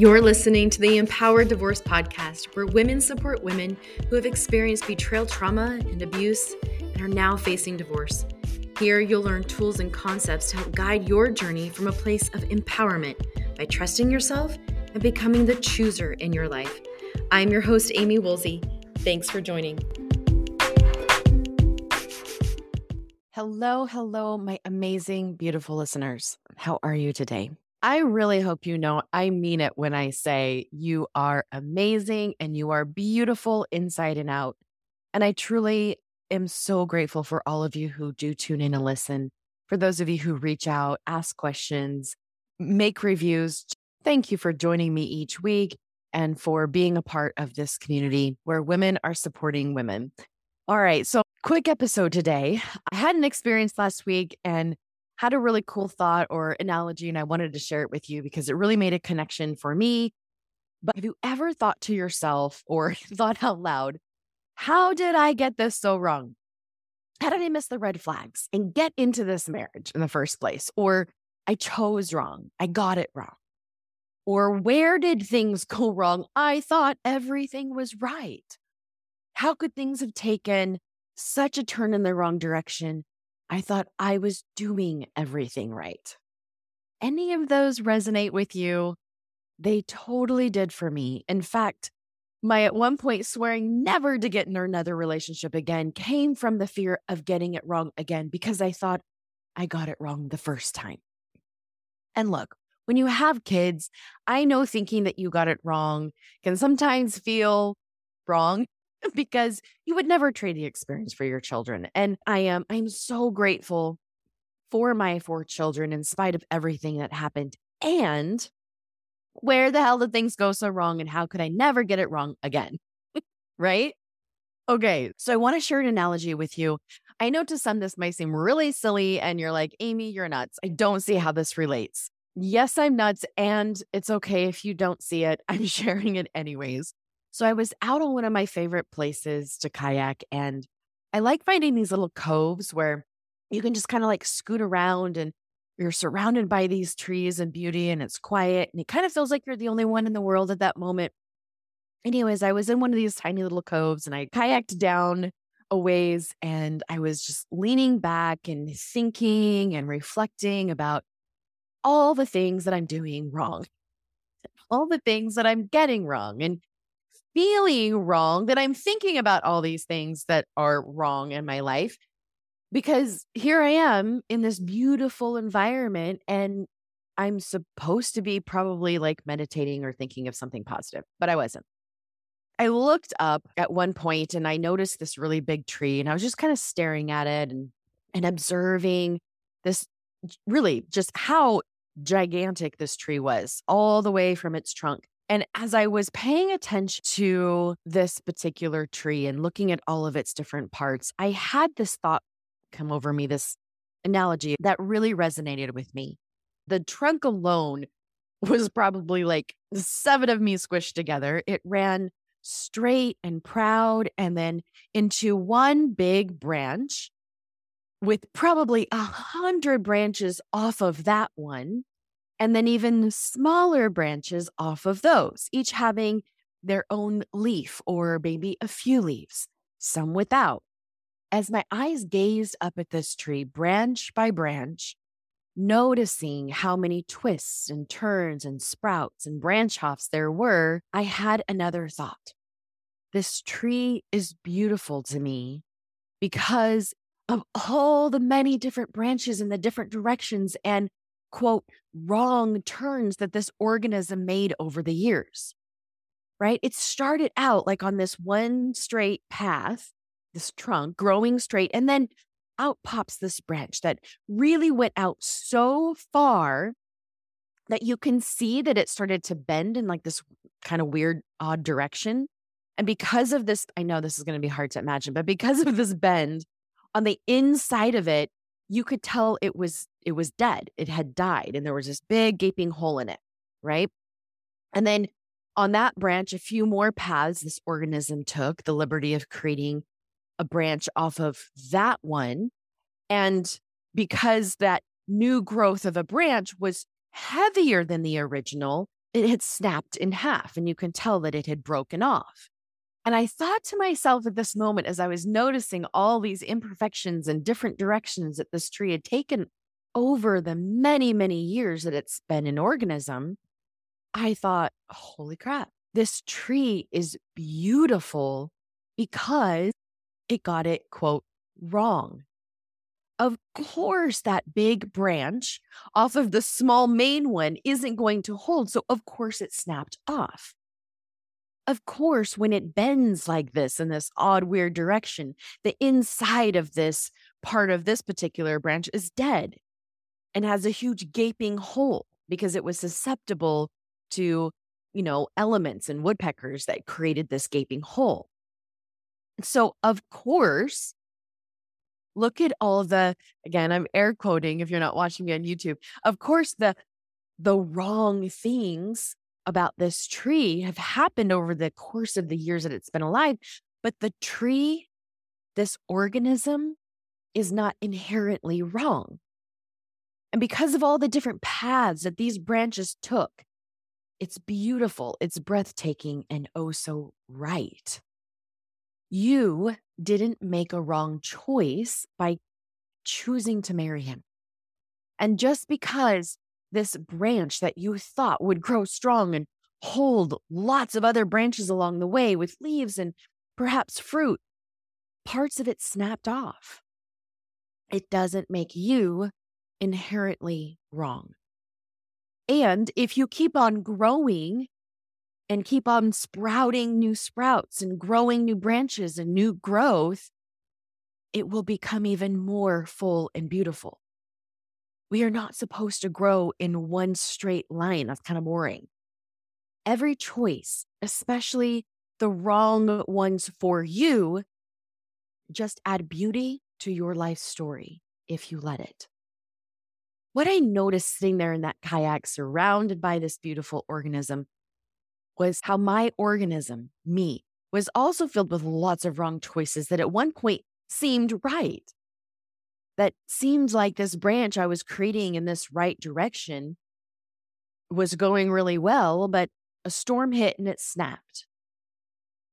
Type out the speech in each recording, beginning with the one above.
You're listening to the Empowered Divorce Podcast, where women support women who have experienced betrayal trauma and abuse and are now facing divorce. Here, you'll learn tools and concepts to help guide your journey from a place of empowerment by trusting yourself and becoming the chooser in your life. I'm your host, Amy Woolsey. Thanks for joining. Hello, hello, my amazing, beautiful listeners. How are you today? I really hope you know I mean it when I say you are amazing and you are beautiful inside and out. And I truly am so grateful for all of you who do tune in and listen. For those of you who reach out, ask questions, make reviews, thank you for joining me each week and for being a part of this community where women are supporting women. All right, so quick episode today. I had an experience last week and had a really cool thought or analogy, and I wanted to share it with you because it really made a connection for me. But have you ever thought to yourself or thought out loud, how did I get this so wrong? How did I miss the red flags and get into this marriage in the first place? Or I chose wrong, I got it wrong. Or where did things go wrong? I thought everything was right. How could things have taken such a turn in the wrong direction I thought I was doing everything right. Any of those resonate with you? They totally did for me. In fact, my at one point swearing never to get in another relationship again came from the fear of getting it wrong again because I thought I got it wrong the first time. And look, when you have kids, I know thinking that you got it wrong can sometimes feel wrong because you would never trade the experience for your children. And I am I'm so grateful for my four children in spite of everything that happened. And where the hell did things go so wrong and how could I never get it wrong again? right? Okay, so I want to share an analogy with you. I know to some this might seem really silly and you're like, "Amy, you're nuts." I don't see how this relates. Yes, I'm nuts and it's okay if you don't see it. I'm sharing it anyways. So I was out on one of my favorite places to kayak, and I like finding these little coves where you can just kind of like scoot around and you're surrounded by these trees and beauty and it's quiet and it kind of feels like you're the only one in the world at that moment. Anyways, I was in one of these tiny little coves and I kayaked down a ways and I was just leaning back and thinking and reflecting about all the things that I'm doing wrong, all the things that I'm getting wrong. And feeling wrong that I'm thinking about all these things that are wrong in my life because here I am in this beautiful environment and I'm supposed to be probably like meditating or thinking of something positive, but I wasn't. I looked up at one point and I noticed this really big tree and I was just kind of staring at it and and observing this really just how gigantic this tree was all the way from its trunk and as I was paying attention to this particular tree and looking at all of its different parts, I had this thought come over me, this analogy that really resonated with me. The trunk alone was probably like seven of me squished together. It ran straight and proud and then into one big branch with probably a hundred branches off of that one and then even smaller branches off of those, each having their own leaf or maybe a few leaves, some without. As my eyes gazed up at this tree, branch by branch, noticing how many twists and turns and sprouts and branch offs there were, I had another thought. This tree is beautiful to me because of all the many different branches in the different directions and quote, wrong turns that this organism made over the years, right? It started out like on this one straight path, this trunk growing straight, and then out pops this branch that really went out so far that you can see that it started to bend in like this kind of weird, odd direction. And because of this, I know this is going to be hard to imagine, but because of this bend on the inside of it, you could tell it was it was dead. It had died and there was this big gaping hole in it, right? And then on that branch, a few more paths this organism took the liberty of creating a branch off of that one. And because that new growth of a branch was heavier than the original, it had snapped in half and you can tell that it had broken off. And I thought to myself at this moment, as I was noticing all these imperfections and different directions that this tree had taken over the many, many years that it's been an organism, I thought, holy crap, this tree is beautiful because it got it, quote, wrong. Of course, that big branch off of the small main one isn't going to hold. So, of course, it snapped off. Of course, when it bends like this in this odd, weird direction, the inside of this part of this particular branch is dead and has a huge gaping hole because it was susceptible to, you know, elements and woodpeckers that created this gaping hole. So, of course, look at all the again i'm air quoting if you're not watching me on youtube of course the the wrong things about this tree have happened over the course of the years that it's been alive but the tree this organism is not inherently wrong and because of all the different paths that these branches took it's beautiful it's breathtaking and oh so right you didn't make a wrong choice by choosing to marry him. And just because this branch that you thought would grow strong and hold lots of other branches along the way with leaves and perhaps fruit, parts of it snapped off. It doesn't make you inherently wrong. And if you keep on growing and keep on sprouting new sprouts and growing new branches and new growth, it will become even more full and beautiful. We are not supposed to grow in one straight line. That's kind of boring. Every choice, especially the wrong ones for you, just add beauty to your life story if you let it. What I noticed sitting there in that kayak surrounded by this beautiful organism was how my organism, me, was also filled with lots of wrong choices that at one point seemed right. That seemed like this branch I was creating in this right direction was going really well, but a storm hit and it snapped.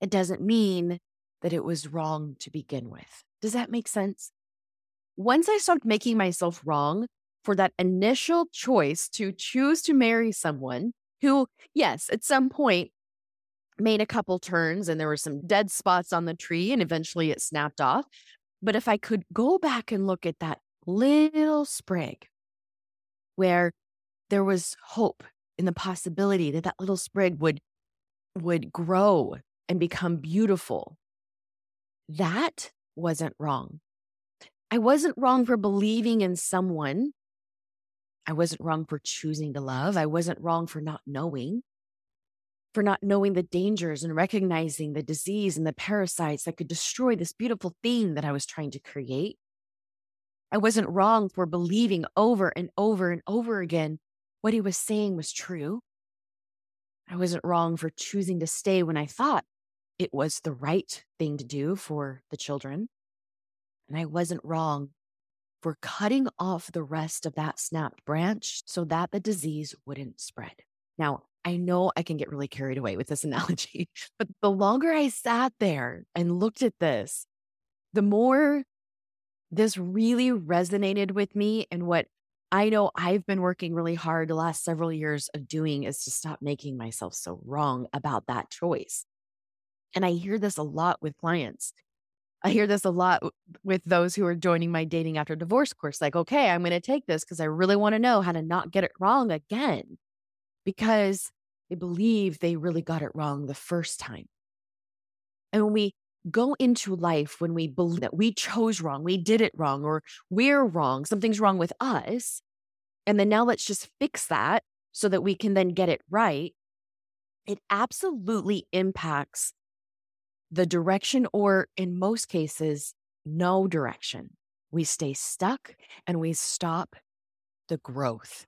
It doesn't mean that it was wrong to begin with. Does that make sense? Once I stopped making myself wrong for that initial choice to choose to marry someone who, yes, at some point made a couple turns and there were some dead spots on the tree and eventually it snapped off. But if I could go back and look at that little sprig where there was hope in the possibility that that little sprig would would grow and become beautiful that wasn't wrong. I wasn't wrong for believing in someone. I wasn't wrong for choosing to love. I wasn't wrong for not knowing, for not knowing the dangers and recognizing the disease and the parasites that could destroy this beautiful thing that I was trying to create. I wasn't wrong for believing over and over and over again what he was saying was true. I wasn't wrong for choosing to stay when I thought it was the right thing to do for the children. And I wasn't wrong for cutting off the rest of that snapped branch so that the disease wouldn't spread. Now, I know I can get really carried away with this analogy, but the longer I sat there and looked at this, the more this really resonated with me. And what I know I've been working really hard the last several years of doing is to stop making myself so wrong about that choice. And I hear this a lot with clients. I hear this a lot with those who are joining my dating after divorce course. Like, okay, I'm going to take this because I really want to know how to not get it wrong again because they believe they really got it wrong the first time. And when we go into life, when we believe that we chose wrong, we did it wrong, or we're wrong, something's wrong with us, and then now let's just fix that so that we can then get it right, it absolutely impacts the direction, or in most cases, no direction. We stay stuck and we stop the growth.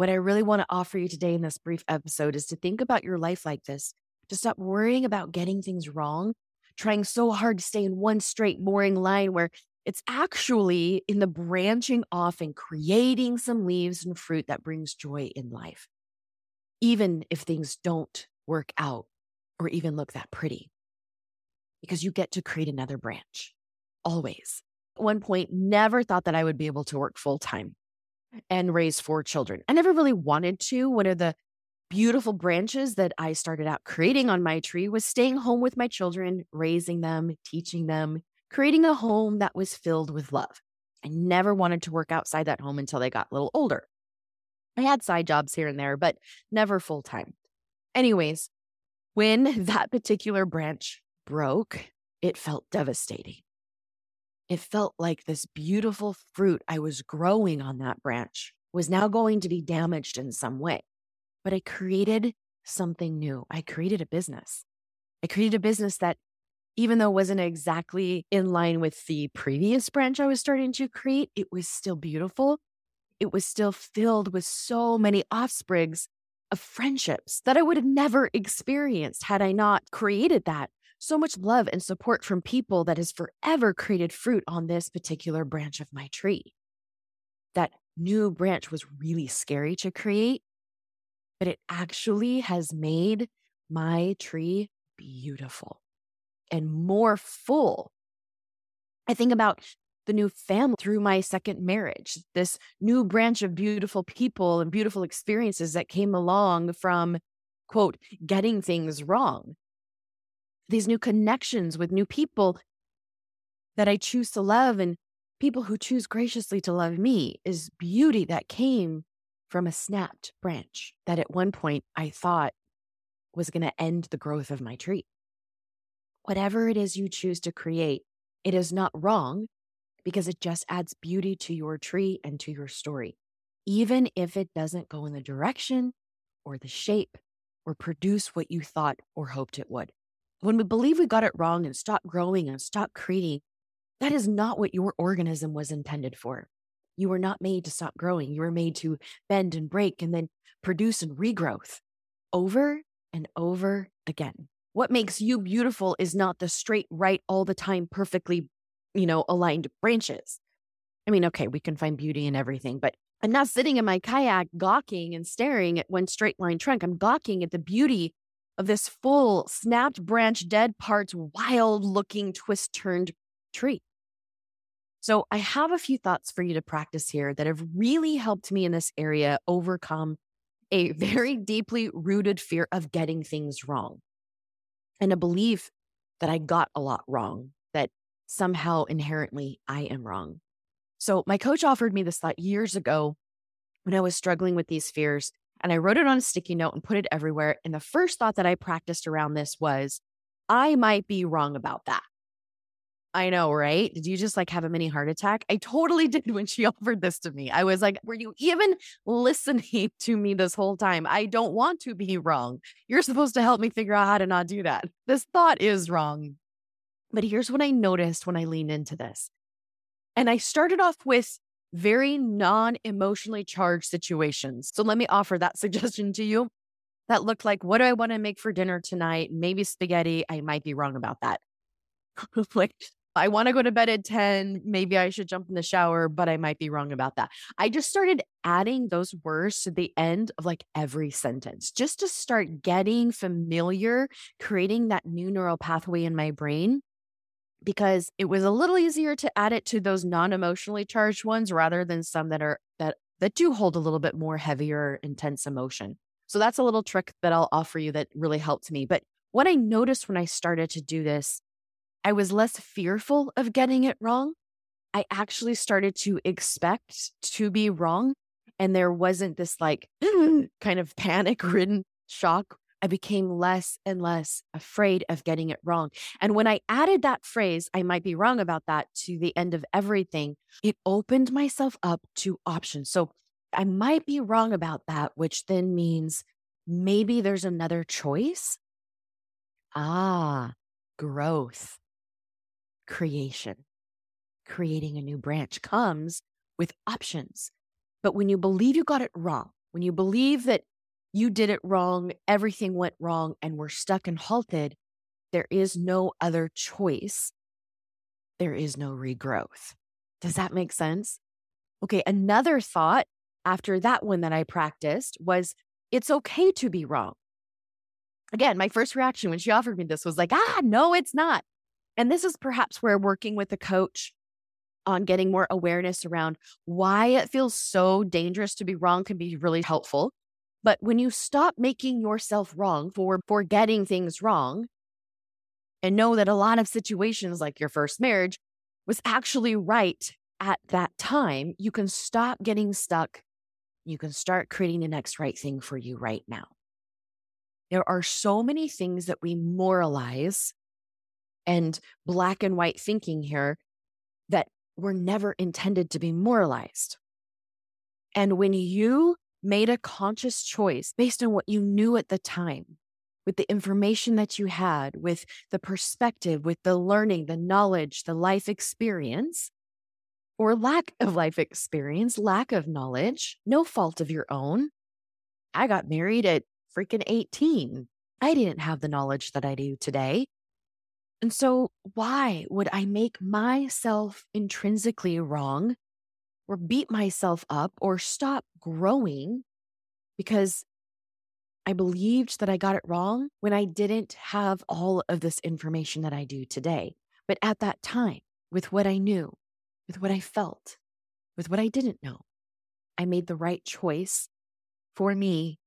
What I really want to offer you today in this brief episode is to think about your life like this, to stop worrying about getting things wrong, trying so hard to stay in one straight, boring line where it's actually in the branching off and creating some leaves and fruit that brings joy in life. even if things don't work out or even look that pretty, because you get to create another branch always. At one point, never thought that I would be able to work full time and raise four children. I never really wanted to. One of the beautiful branches that I started out creating on my tree was staying home with my children, raising them, teaching them, creating a home that was filled with love. I never wanted to work outside that home until they got a little older. I had side jobs here and there, but never full time. Anyways, when that particular branch broke, it felt devastating. It felt like this beautiful fruit I was growing on that branch was now going to be damaged in some way. But I created something new. I created a business. I created a business that, even though it wasn't exactly in line with the previous branch I was starting to create, it was still beautiful. It was still filled with so many offsprings of friendships that I would have never experienced had I not created that so much love and support from people that has forever created fruit on this particular branch of my tree. That new branch was really scary to create, but it actually has made my tree beautiful and more full. I think about the new family through my second marriage, this new branch of beautiful people and beautiful experiences that came along from, quote, getting things wrong these new connections with new people that I choose to love and people who choose graciously to love me is beauty that came from a snapped branch that at one point I thought was going to end the growth of my tree. Whatever it is you choose to create, it is not wrong because it just adds beauty to your tree and to your story, even if it doesn't go in the direction or the shape or produce what you thought or hoped it would. When we believe we got it wrong and stop growing and stop creating, that is not what your organism was intended for. You were not made to stop growing. You were made to bend and break and then produce and regrowth over and over again. What makes you beautiful is not the straight, right, all the time, perfectly, you know, aligned branches. I mean, okay, we can find beauty in everything, but I'm not sitting in my kayak gawking and staring at one straight line trunk. I'm gawking at the beauty of this full, snapped branch, dead parts, wild looking, twist turned tree. So, I have a few thoughts for you to practice here that have really helped me in this area overcome a very deeply rooted fear of getting things wrong and a belief that I got a lot wrong, that somehow inherently I am wrong. So, my coach offered me this thought years ago when I was struggling with these fears and I wrote it on a sticky note and put it everywhere. And the first thought that I practiced around this was, I might be wrong about that. I know, right? Did you just like have a mini heart attack? I totally did when she offered this to me. I was like, were you even listening to me this whole time? I don't want to be wrong. You're supposed to help me figure out how to not do that. This thought is wrong. But here's what I noticed when I leaned into this. And I started off with very non emotionally charged situations. So let me offer that suggestion to you. That looked like, what do I want to make for dinner tonight? Maybe spaghetti. I might be wrong about that. like, I want to go to bed at 10. Maybe I should jump in the shower, but I might be wrong about that. I just started adding those words to the end of like every sentence just to start getting familiar, creating that new neural pathway in my brain because it was a little easier to add it to those non-emotionally charged ones rather than some that are that that do hold a little bit more heavier intense emotion. So that's a little trick that I'll offer you that really helped me. But what I noticed when I started to do this, I was less fearful of getting it wrong. I actually started to expect to be wrong and there wasn't this like kind of panic ridden shock I became less and less afraid of getting it wrong. And when I added that phrase, I might be wrong about that, to the end of everything, it opened myself up to options. So I might be wrong about that, which then means maybe there's another choice. Ah, growth, creation, creating a new branch comes with options. But when you believe you got it wrong, when you believe that you did it wrong, everything went wrong, and we're stuck and halted, there is no other choice. There is no regrowth. Does that make sense? Okay, another thought after that one that I practiced was it's okay to be wrong. Again, my first reaction when she offered me this was like, ah, no, it's not. And this is perhaps where working with a coach on getting more awareness around why it feels so dangerous to be wrong can be really helpful. But when you stop making yourself wrong for for getting things wrong and know that a lot of situations like your first marriage was actually right at that time, you can stop getting stuck. You can start creating the next right thing for you right now. There are so many things that we moralize and black and white thinking here that were never intended to be moralized. And when you made a conscious choice based on what you knew at the time, with the information that you had, with the perspective, with the learning, the knowledge, the life experience, or lack of life experience, lack of knowledge, no fault of your own. I got married at freaking 18. I didn't have the knowledge that I do today. And so, why would I make myself intrinsically wrong or beat myself up or stop growing because I believed that I got it wrong when I didn't have all of this information that I do today? But at that time, with what I knew, with what I felt, with what I didn't know, I made the right choice for me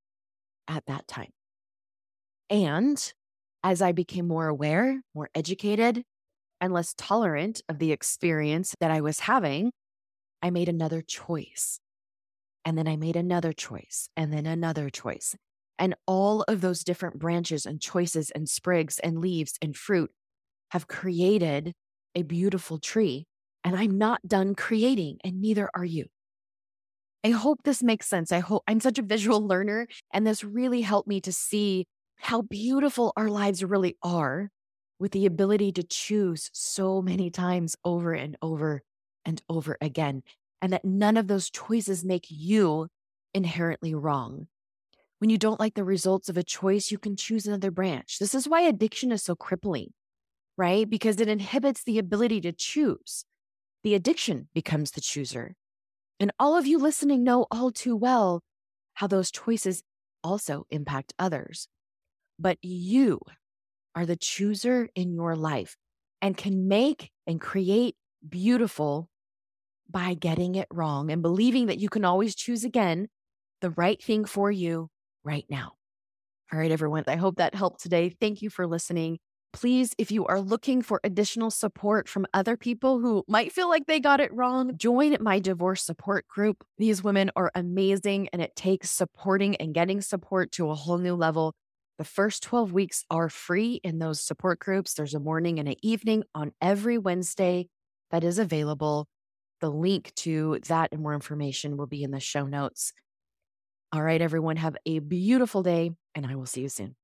at that time. And as I became more aware, more educated, and less tolerant of the experience that I was having, I made another choice. And then I made another choice, and then another choice. And all of those different branches and choices and sprigs and leaves and fruit have created a beautiful tree. And I'm not done creating, and neither are you. I hope this makes sense. I hope I'm such a visual learner, and this really helped me to see how beautiful our lives really are with the ability to choose so many times over and over and over again, and that none of those choices make you inherently wrong. When you don't like the results of a choice, you can choose another branch. This is why addiction is so crippling, right? Because it inhibits the ability to choose. The addiction becomes the chooser. And all of you listening know all too well how those choices also impact others but you are the chooser in your life and can make and create beautiful by getting it wrong and believing that you can always choose again the right thing for you right now. All right, everyone. I hope that helped today. Thank you for listening. Please, if you are looking for additional support from other people who might feel like they got it wrong, join my divorce support group. These women are amazing, and it takes supporting and getting support to a whole new level. The first 12 weeks are free in those support groups. There's a morning and an evening on every Wednesday that is available. The link to that and more information will be in the show notes. All right, everyone, have a beautiful day, and I will see you soon.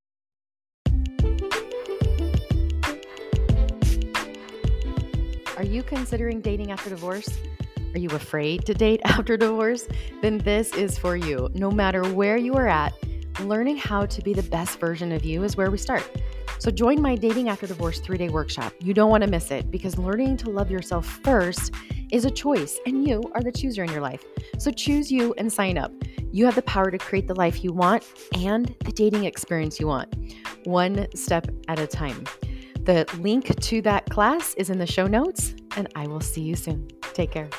Are you considering dating after divorce? Are you afraid to date after divorce? Then this is for you. No matter where you are at, learning how to be the best version of you is where we start. So join my Dating After Divorce three day workshop. You don't want to miss it because learning to love yourself first is a choice, and you are the chooser in your life. So choose you and sign up. You have the power to create the life you want and the dating experience you want, one step at a time. The link to that class is in the show notes, and I will see you soon. Take care.